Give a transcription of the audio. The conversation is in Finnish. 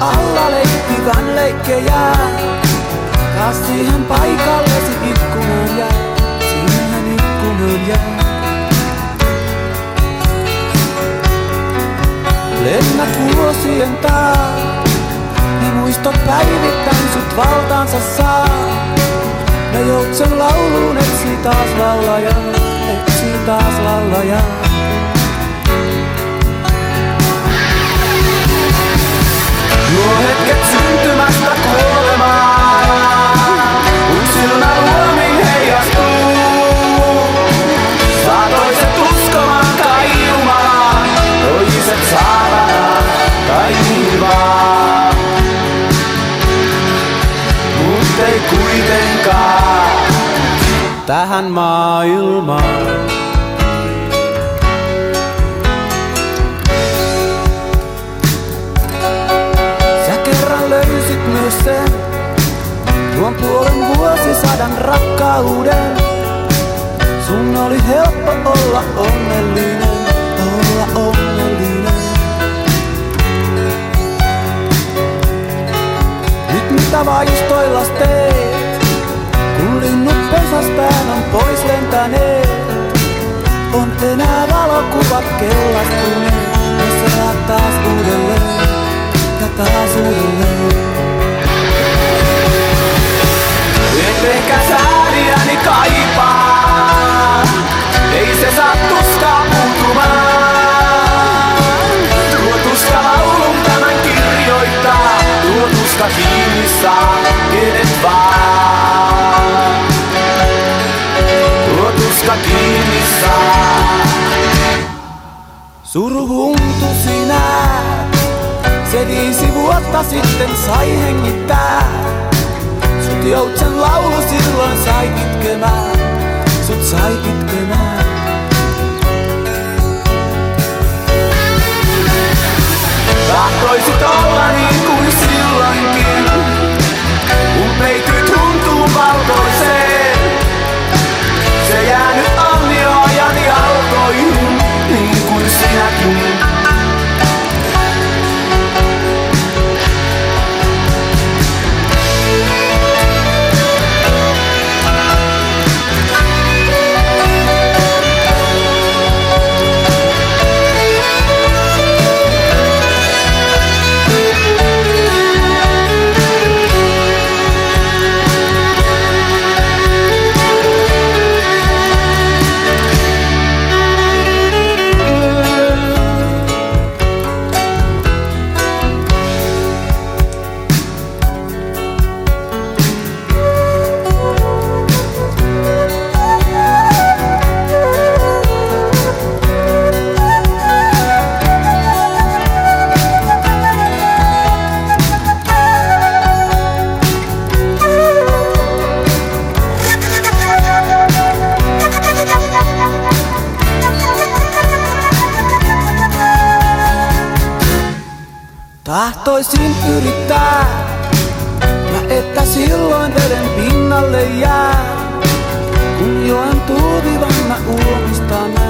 alla leikkivän leikkejä. Taas siihen paikallesi ikkunan jää, siihen ikkunan jää. Lennät vuosien taa, ne muistot päivittäin sut valtaansa saa. Ne joutsen lauluun etsii taas laulaja, etsii taas laulaja. Tähän maailmaan. Sä kerran löysit myös sen Tuon puolen vuosisadan rakkauden Sun oli helppo olla onnellinen Olla onnellinen Nyt mitä vaistoillas teet linnut pesästään on pois lentäneet On enää valokuvat kellastuneet Ja sä elät taas uudelleen. Ja taas uudelleen. Et sääliäni kaipaa Ei se saa tuskaa muuttumaan. Tuo tuska laulun tämän kirjoittaa. Tuo tuska kiinni saa kenet vaan Suru huntu sinä. Se viisi vuotta sitten sai hengittää. Sut joutsen laulu silloin sai itkemään Sut sai itkemään Tahtoisin yrittää, mä että silloin veden pinnalle jää. Kun joen tuuvivan mä uomistan mä